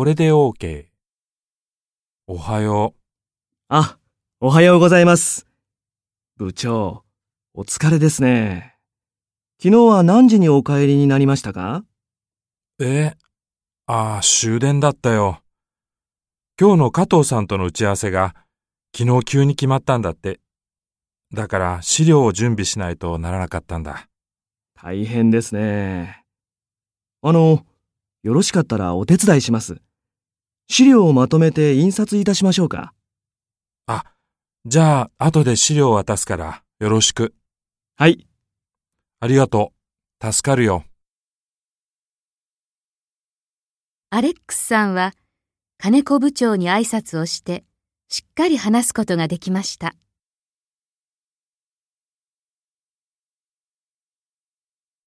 これで OK。おはよう。あ、おはようございます。部長、お疲れですね。昨日は何時にお帰りになりましたか？えああ、終電だったよ。今日の加藤さんとの打ち合わせが昨日急に決まったんだって。だから資料を準備しないとならなかったんだ。大変ですね。あの、よろしかったらお手伝いします。資料をまとめて印刷いたしましょうか。じゃあ、後で資料を渡すからよろしく。はい。ありがとう。助かるよ。アレックスさんは金子部長に挨拶をしてしっかり話すことができました。